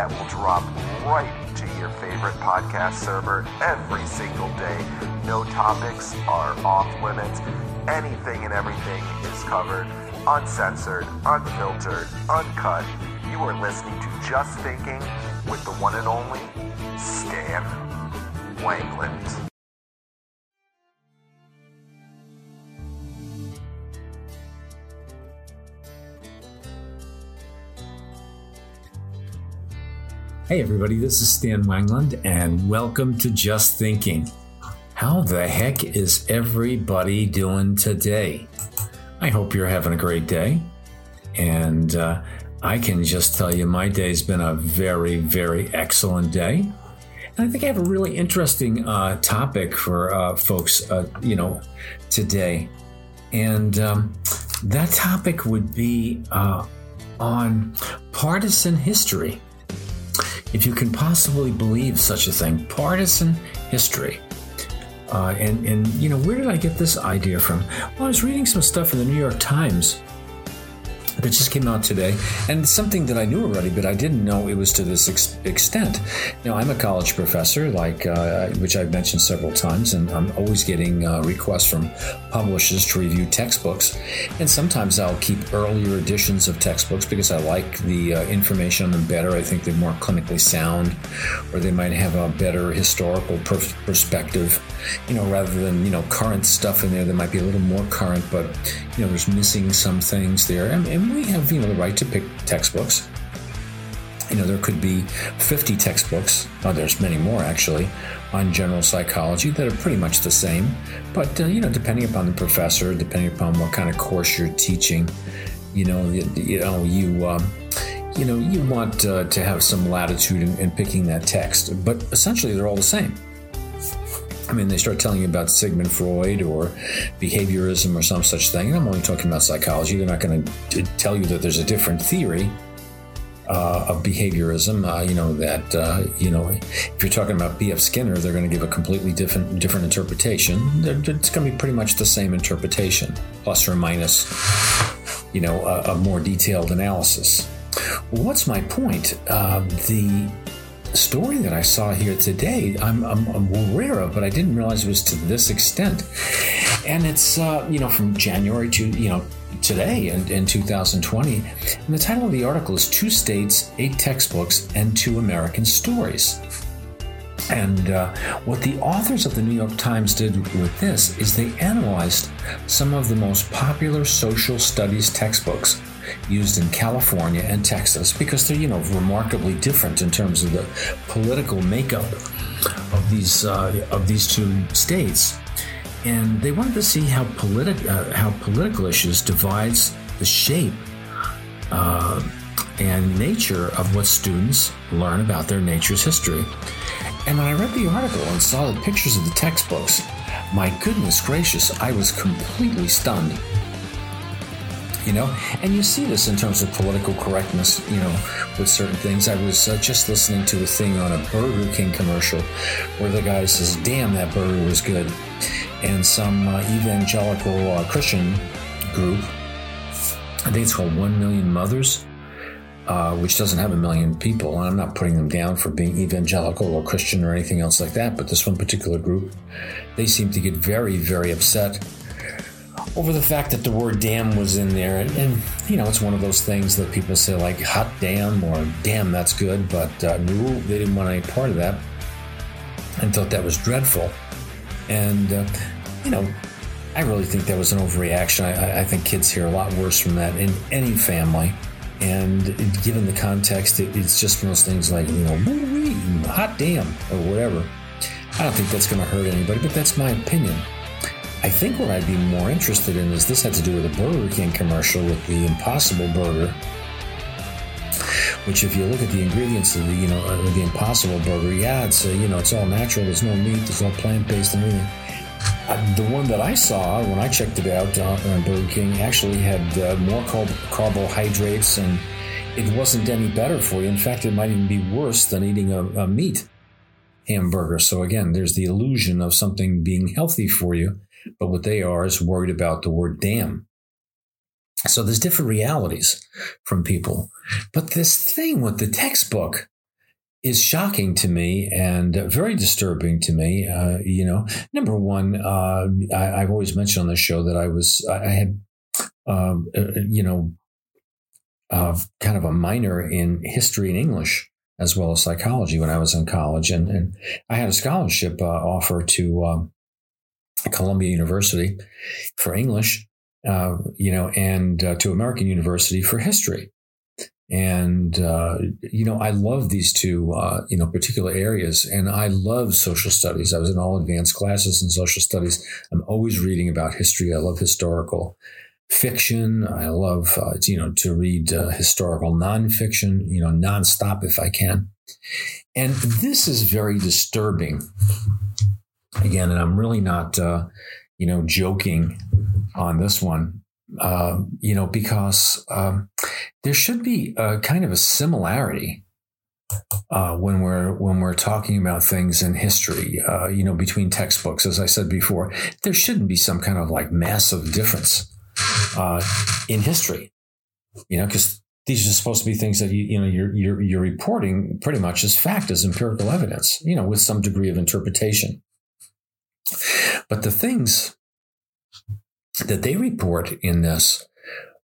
That will drop right to your favorite podcast server every single day. No topics are off limits. Anything and everything is covered, uncensored, unfiltered, uncut. You are listening to Just Thinking with the one and only Stan Wanglund. Hey, everybody, this is Stan Wanglund, and welcome to Just Thinking. How the heck is everybody doing today? I hope you're having a great day. And uh, I can just tell you, my day's been a very, very excellent day. And I think I have a really interesting uh, topic for uh, folks, uh, you know, today. And um, that topic would be uh, on partisan history if you can possibly believe such a thing, partisan history. Uh, and, and, you know, where did I get this idea from? Well, I was reading some stuff in the New York Times that just came out today, and something that I knew already, but I didn't know it was to this ex- extent. Now, I'm a college professor, like uh, which I've mentioned several times, and I'm always getting uh, requests from publishers to review textbooks. And sometimes I'll keep earlier editions of textbooks because I like the uh, information on them better. I think they're more clinically sound, or they might have a better historical per- perspective, you know, rather than you know current stuff in there that might be a little more current, but you know, there's missing some things there, and, and we have you know the right to pick textbooks. You know, there could be 50 textbooks, oh, there's many more actually, on general psychology that are pretty much the same. But, uh, you know, depending upon the professor, depending upon what kind of course you're teaching, you know, you, you know, you, um, you know, you want uh, to have some latitude in, in picking that text. But essentially, they're all the same. I mean, they start telling you about Sigmund Freud or behaviorism or some such thing. And I'm only talking about psychology. They're not going to tell you that there's a different theory uh, of behaviorism. Uh, you know that uh, you know if you're talking about B.F. Skinner, they're going to give a completely different different interpretation. It's going to be pretty much the same interpretation, plus or minus, you know, a, a more detailed analysis. What's my point? Uh, the story that I saw here today, I'm, I'm, I'm aware of, but I didn't realize it was to this extent. And it's, uh, you know, from January to, you know, today in, in 2020. And the title of the article is Two States, Eight Textbooks, and Two American Stories. And uh, what the authors of the New York Times did with this is they analyzed some of the most popular social studies textbooks used in California and Texas because they're, you know, remarkably different in terms of the political makeup of these uh, of these two states. And they wanted to see how politi- uh, how political issues divides the shape uh, and nature of what students learn about their nature's history. And when I read the article and saw the pictures of the textbooks, my goodness gracious, I was completely stunned. You know, and you see this in terms of political correctness, you know, with certain things. I was uh, just listening to a thing on a Burger King commercial where the guy says, Damn, that burger was good. And some uh, evangelical uh, Christian group, I think it's called One Million Mothers, uh, which doesn't have a million people. And I'm not putting them down for being evangelical or Christian or anything else like that, but this one particular group, they seem to get very, very upset over the fact that the word damn was in there. And, and you know, it's one of those things that people say, like, hot damn or damn, that's good, but uh, no, they didn't want any part of that and thought that was dreadful. And, uh, you know, I really think that was an overreaction. I, I think kids hear a lot worse from that in any family. And given the context, it, it's just one of those things like, you know, hot damn, or whatever. I don't think that's going to hurt anybody, but that's my opinion. I think what I'd be more interested in is this had to do with a Burger King commercial with the Impossible Burger, which if you look at the ingredients of the, you know, the Impossible Burger, yeah, it's, uh, you know, it's all natural. There's no meat. There's no plant-based and everything. Uh, the one that I saw when I checked it out uh, on Burger King actually had uh, more carb- carbohydrates and it wasn't any better for you. In fact, it might even be worse than eating a, a meat hamburger. So again, there's the illusion of something being healthy for you, but what they are is worried about the word damn. So there's different realities from people. But this thing with the textbook is shocking to me and very disturbing to me. Uh, you know, number one, uh, I, have always mentioned on the show that I was, I had, um, uh, you know, uh, kind of a minor in history and English as well as psychology when I was in college. And, and I had a scholarship uh, offer to um, Columbia University for English, uh, you know, and to American University for history. And uh, you know i love these two uh, you know particular areas. And i love social studies. I was in all advanced classes in social studies. I'm always reading about history. I love historical fiction. I love uh, you know to read uh, historical nonfiction you know nonstop if i can. And this is very disturbing. Again and i'm really not uh, you know joking on this one uh, you know, because um, there should be a kind of a similarity uh, when we're when we're talking about things in history. Uh, you know, between textbooks, as I said before, there shouldn't be some kind of like massive difference uh, in history. You know, because these are supposed to be things that you you know you're you're you're reporting pretty much as fact as empirical evidence. You know, with some degree of interpretation. But the things that they report in this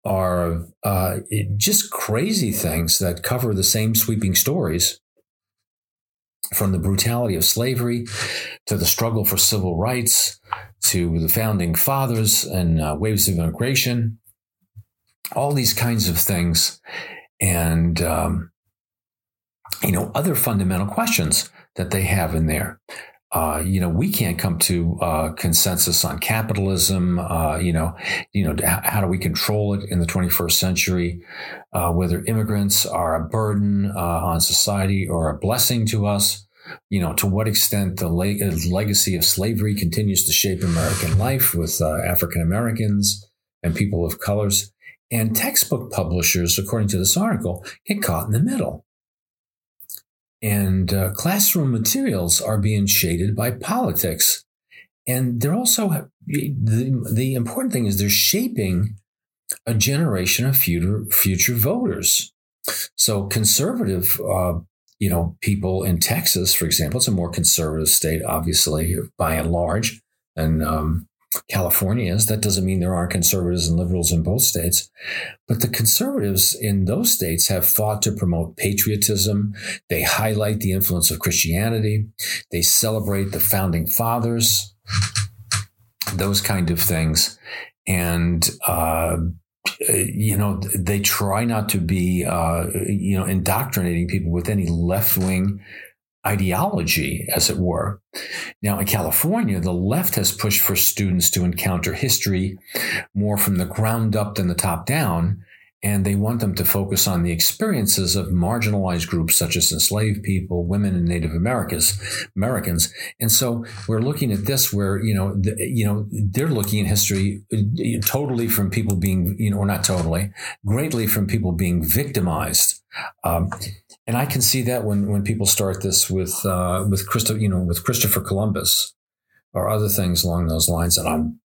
are uh, just crazy things that cover the same sweeping stories from the brutality of slavery to the struggle for civil rights to the founding fathers and uh, waves of immigration, all these kinds of things. And, um, you know, other fundamental questions that they have in there uh, you know, we can't come to uh, consensus on capitalism. Uh, you know, you know, how do we control it in the 21st century? Uh, whether immigrants are a burden uh, on society or a blessing to us. You know, to what extent the le- legacy of slavery continues to shape American life with uh, African Americans and people of colors. And textbook publishers, according to this article, get caught in the middle and uh, classroom materials are being shaded by politics. And they're also, the, the important thing is they're shaping a generation of future, future voters. So conservative, uh, you know, people in Texas, for example, it's a more conservative state, obviously, by and large, and um, California is. That doesn't mean there aren't conservatives and liberals in both states. But the conservatives in those states have fought to promote patriotism. They highlight the influence of Christianity. They celebrate the founding fathers, those kind of things. And, uh, you know, they try not to be, uh, you know, indoctrinating people with any left wing ideology, as it were. Now, in California, the left has pushed for students to encounter history more from the ground up than the top down. And they want them to focus on the experiences of marginalized groups such as enslaved people, women, and Native Americans. Americans. And so we're looking at this where, you know, the, you know, they're looking at history uh, totally from people being, you know, or not totally, greatly from people being victimized. Um, and I can see that when when people start this with uh, with Christo, you know, with Christopher Columbus or other things along those lines. And I'm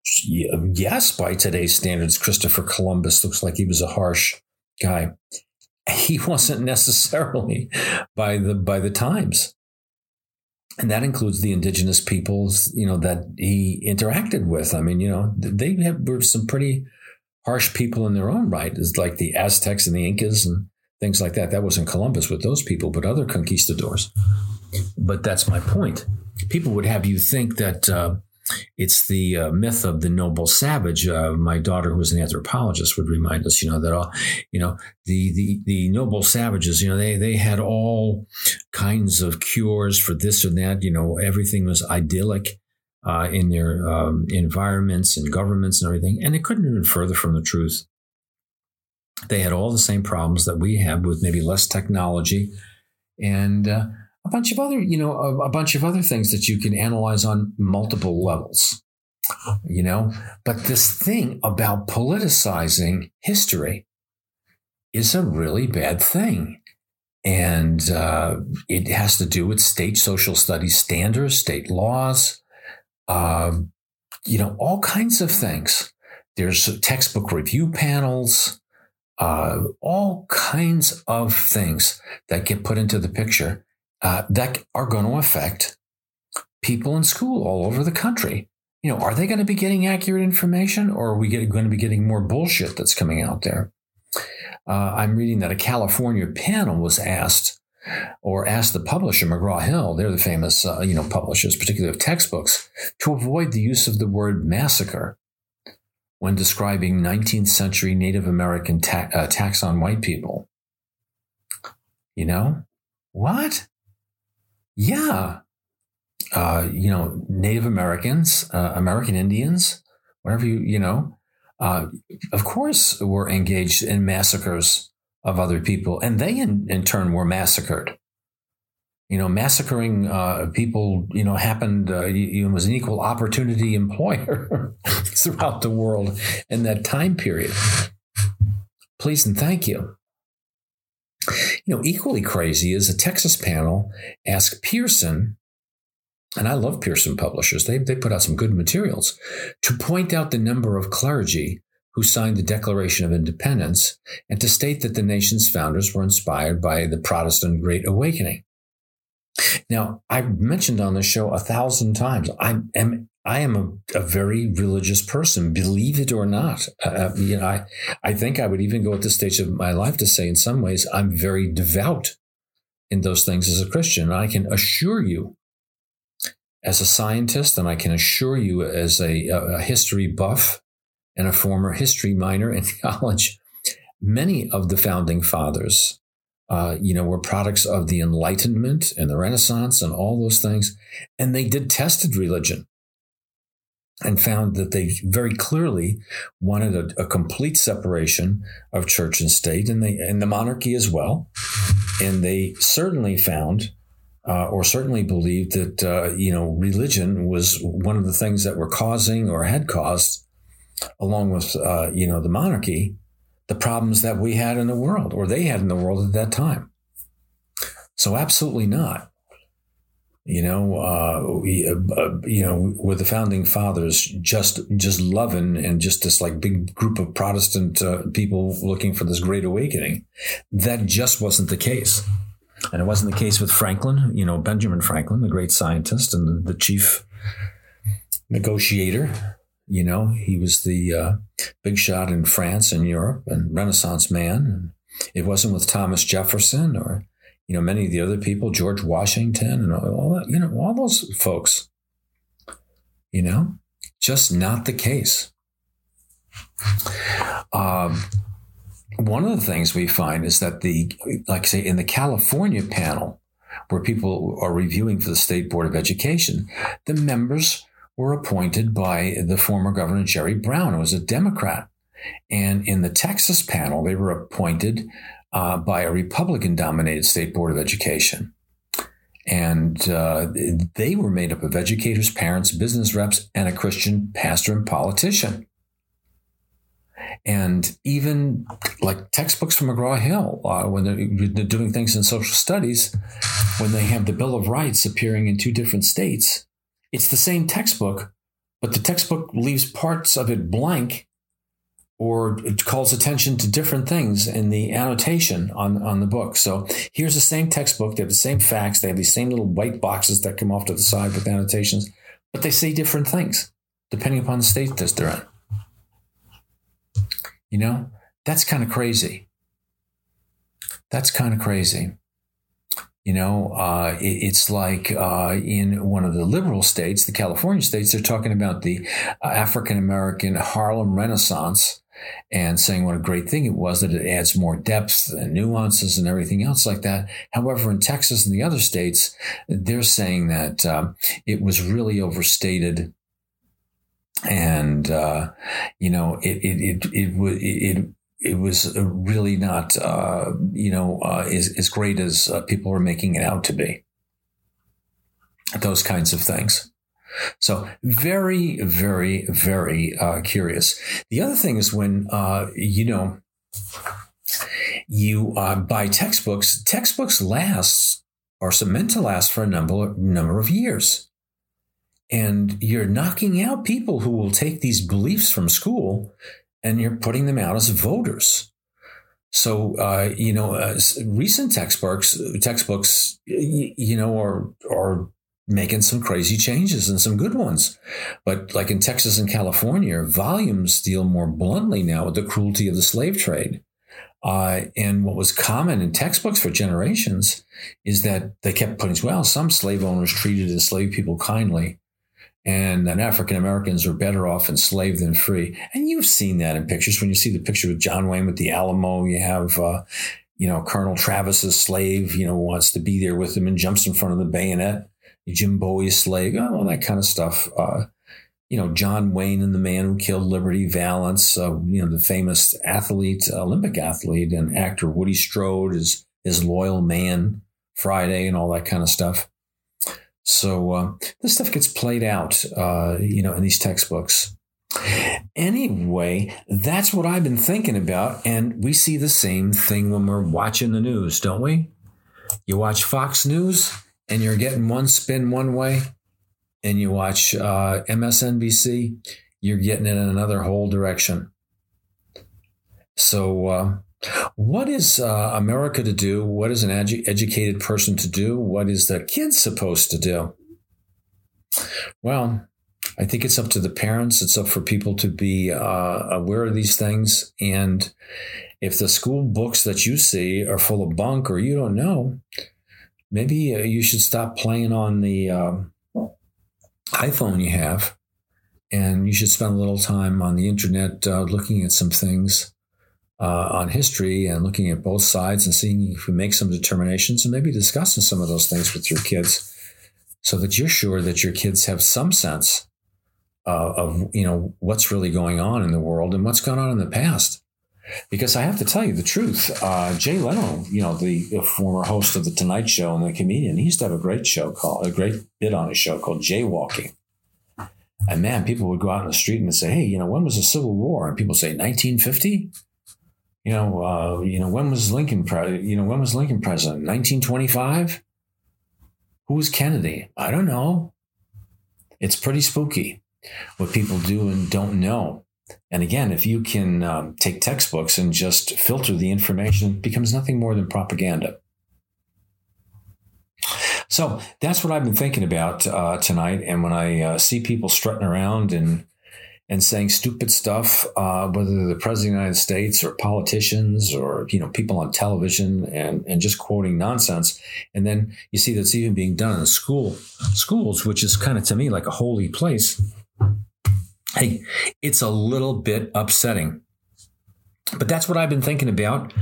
yes, by today's standards, Christopher Columbus looks like he was a harsh guy. He wasn't necessarily by the by the times. And that includes the indigenous peoples, you know, that he interacted with. I mean, you know, they have, were some pretty harsh people in their own right, it's like the Aztecs and the Incas and things like that. That wasn't Columbus with those people, but other conquistadors. But that's my point. People would have you think that uh, it's the uh, myth of the noble savage. Uh, my daughter, who is an anthropologist, would remind us, you know, that all, you know, the the the noble savages, you know, they they had all kinds of cures for this or that. You know, everything was idyllic. Uh, in their um, environments and governments and everything, and it couldn't have been further from the truth. They had all the same problems that we have with maybe less technology and uh, a bunch of other, you know, a, a bunch of other things that you can analyze on multiple levels, you know. But this thing about politicizing history is a really bad thing. And uh, it has to do with state social studies standards, state laws, uh, you know, all kinds of things. There's textbook review panels uh, all kinds of things that get put into the picture uh, that are going to affect people in school all over the country. You know, are they going to be getting accurate information or are we get, going to be getting more bullshit that's coming out there? Uh, I'm reading that a California panel was asked or asked the publisher, McGraw Hill, they're the famous, uh, you know, publishers, particularly of textbooks, to avoid the use of the word massacre when describing 19th century Native American ta- uh, attacks on white people. You know, what? Yeah. Uh, you know, Native Americans, uh, American Indians, whatever you, you know, uh, of course were engaged in massacres of other people, and they in, in turn were massacred you know, massacring uh, people, you know, happened, uh, you, was an equal opportunity employer throughout the world in that time period. Please and thank you. You know, equally crazy is a Texas panel asked Pearson, and I love Pearson publishers, they, they put out some good materials, to point out the number of clergy who signed the Declaration of Independence and to state that the nation's founders were inspired by the Protestant Great Awakening. Now, I've mentioned on the show a thousand times, I am I am a, a very religious person, believe it or not. Uh, uh, you know, I, I think I would even go at this stage of my life to say, in some ways, I'm very devout in those things as a Christian. And I can assure you, as a scientist, and I can assure you as a, a history buff and a former history minor in college, many of the founding fathers uh, you know, were products of the Enlightenment and the Renaissance and all those things. And they detested religion and found that they very clearly wanted a, a, complete separation of church and state and, they, and the monarchy as well. And they certainly found uh, or certainly believed that, uh, you know, religion was one of the things that were causing or had caused, along with, uh, you know, the monarchy, the problems that we had in the world or they had in the world at that time. So absolutely not. You know, uh, we, uh, uh, you know, with the founding fathers just just loving and just this like big group of Protestant uh, people looking for this great awakening, that just wasn't the case. And it wasn't the case with Franklin, you know, Benjamin Franklin, the great scientist and the, the chief negotiator. You know, he was the uh, big shot in France and Europe and Renaissance man. It wasn't with Thomas Jefferson or, you know, many of the other people, George Washington and all that, you know, all those folks. You know, just not the case. Um, one of the things we find is that the, like I say, in the California panel, where people are reviewing for the State Board of Education, the members were appointed by the former Governor Jerry Brown, who was a Democrat. And in the Texas panel, they were appointed uh, by a Republican dominated State Board of Education. And uh, they were made up of educators, parents, business reps, and a Christian pastor and politician. And even like textbooks from McGraw Hill, uh, when they're, they're doing things in social studies, when they have the Bill of Rights appearing in two different states, it's the same textbook, but the textbook leaves parts of it blank or it calls attention to different things in the annotation on, on the book. So here's the same textbook. They have the same facts. They have these same little white boxes that come off to the side with annotations, but they say different things depending upon the state that they're in. You know, that's kind of crazy. That's kind of crazy. You know, uh, it, it's like uh, in one of the liberal states, the California states, they're talking about the African American Harlem Renaissance and saying what a great thing it was that it adds more depth and nuances and everything else like that. However, in Texas and the other states, they're saying that um, it was really overstated and uh, you know it it it it, would it, it was really not uh, you know uh, as, as great as uh, people were making it out to be. Those kinds of things. So very very very uh, curious. The other thing is when uh, you know you buy textbooks textbooks last are meant to last for a number number of years. And you're knocking out people who will take these beliefs from school and you're putting them out as voters. So, uh, you know, uh, recent textbooks, textbooks, you know, are, are making some crazy changes and some good ones. But like in Texas and California, volumes deal more bluntly now with the cruelty of the slave trade. Uh, and what was common in textbooks for generations is that they kept putting, well, some slave owners treated enslaved people kindly and that African Americans are better off enslaved than free. And you've seen that in pictures. When you see the picture with John Wayne with the Alamo, you have, uh, you know, Colonel Travis's slave, you know, wants to be there with him and jumps in front of the bayonet. Jim Bowie's slave, all that kind of stuff. Uh, you know, John Wayne and the man who killed Liberty Valance, uh, you know, the famous athlete, Olympic athlete and actor Woody Strode is his loyal man Friday and all that kind of stuff. So uh, this stuff gets played out, uh, you know, in these textbooks. Anyway, that's what I've been thinking about, and we see the same thing when we're watching the news, don't we? You watch Fox News, and you're getting one spin one way, and you watch uh, MSNBC, you're getting it in another whole direction. So uh, what is uh, America to do? What is an edu- educated person to do? What is the kid supposed to do? Well, I think it's up to the parents. It's up for people to be uh, aware of these things. And if the school books that you see are full of bunk or you don't know, maybe uh, you should stop playing on the uh, iPhone you have. And you should spend a little time on the internet uh, looking at some things uh, on history and looking at both sides and seeing if we make some determinations and maybe discussing some of those things with your kids so that you're sure that your kids have some sense uh, of you know what's really going on in the world and what's gone on in the past because I have to tell you the truth. Uh, Jay Leno, you know, the, former host of the Tonight Show and the comedian, he used to have a great show called a great bit on his show called Jaywalking. And man, people would go out in the street and say, "Hey, you know, when was the Civil War?" And people say, "1950." You know, uh, you know, when was Lincoln, pre- you know, when was Lincoln president? 1925? Who was Kennedy? I don't know. It's pretty spooky what people do and don't know. And again, if you can um, take textbooks and just filter the information, it becomes nothing more than propaganda. So that's what I've been thinking about uh, tonight. And when I uh, see people strutting around and and saying stupid stuff, uh, whether the president of the United States or politicians or you know people on television and and just quoting nonsense, and then you see that's even being done in school schools, which is kind of to me like a holy place. Hey, it's a little bit upsetting. But that's what I've been thinking about.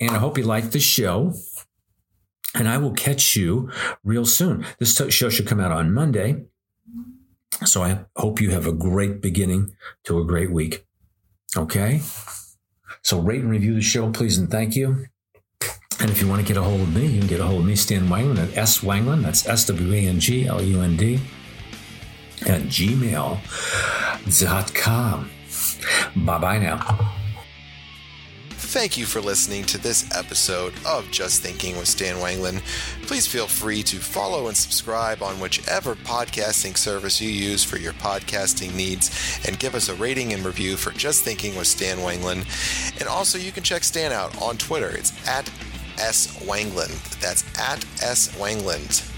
And I hope you like the show. And I will catch you real soon. This show should come out on Monday. So I hope you have a great beginning to a great week. Okay? So rate and review the show, please, and thank you. And if you want to get a hold of me, you can get a hold of me, Stan Wanglund, at S Wanglund. That's S W A N G L U N D at gmail.com. Bye bye now. Thank you for listening to this episode of Just Thinking with Stan Wanglund. Please feel free to follow and subscribe on whichever podcasting service you use for your podcasting needs and give us a rating and review for Just Thinking with Stan Wanglund. And also, you can check Stan out on Twitter. It's at S. Wanglund. That's at S. Wanglund.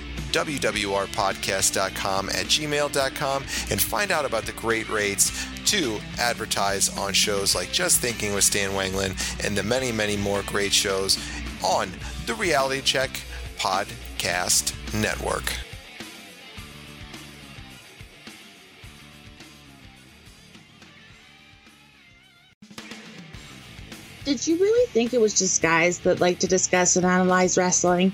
wwrpodcast.com at gmail.com and find out about the great rates to advertise on shows like Just Thinking with Stan Wanglund and the many, many more great shows on the Reality Check Podcast Network. Did you really think it was just guys that like to discuss and analyze wrestling?